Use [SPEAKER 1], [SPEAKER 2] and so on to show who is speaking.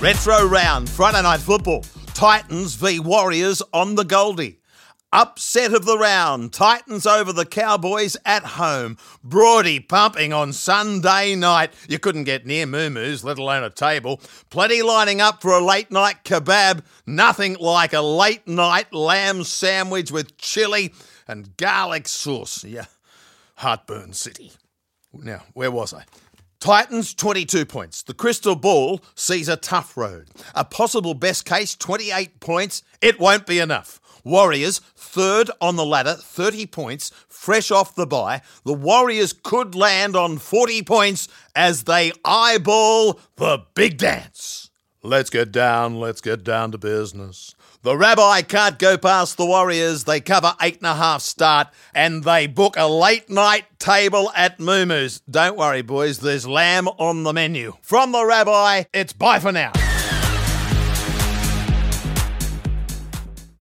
[SPEAKER 1] Retro round, Friday night football. Titans v Warriors on the Goldie. Upset of the round. Titans over the Cowboys at home. Broady pumping on Sunday night. You couldn't get near Moo let alone a table. Plenty lining up for a late night kebab. Nothing like a late night lamb sandwich with chili and garlic sauce. Yeah, heartburn city. Now, where was I? Titans 22 points. The crystal ball sees a tough road. A possible best case 28 points. It won't be enough. Warriors third on the ladder, 30 points, fresh off the bye. The Warriors could land on 40 points as they eyeball the big dance. Let's get down, let's get down to business. The rabbi can't go past the Warriors. They cover eight and a half start and they book a late night table at Moo Don't worry, boys, there's lamb on the menu. From the rabbi, it's bye for now.